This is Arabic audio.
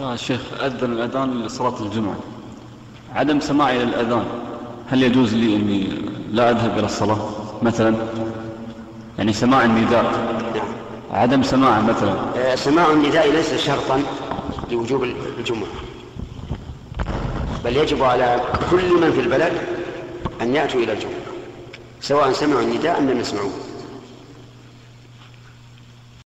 يا شيخ أذن الأذان لصلاة الجمعة. عدم سماعي للأذان هل يجوز لي أني لا أذهب إلى الصلاة مثلا؟ يعني سماع النداء. نعم عدم سماعه مثلا. آه، سماع النداء ليس شرطا لوجوب الجمعة. بل يجب على كل من في البلد أن يأتوا إلى الجمعة سواء سمعوا النداء أم لم يسمعوه.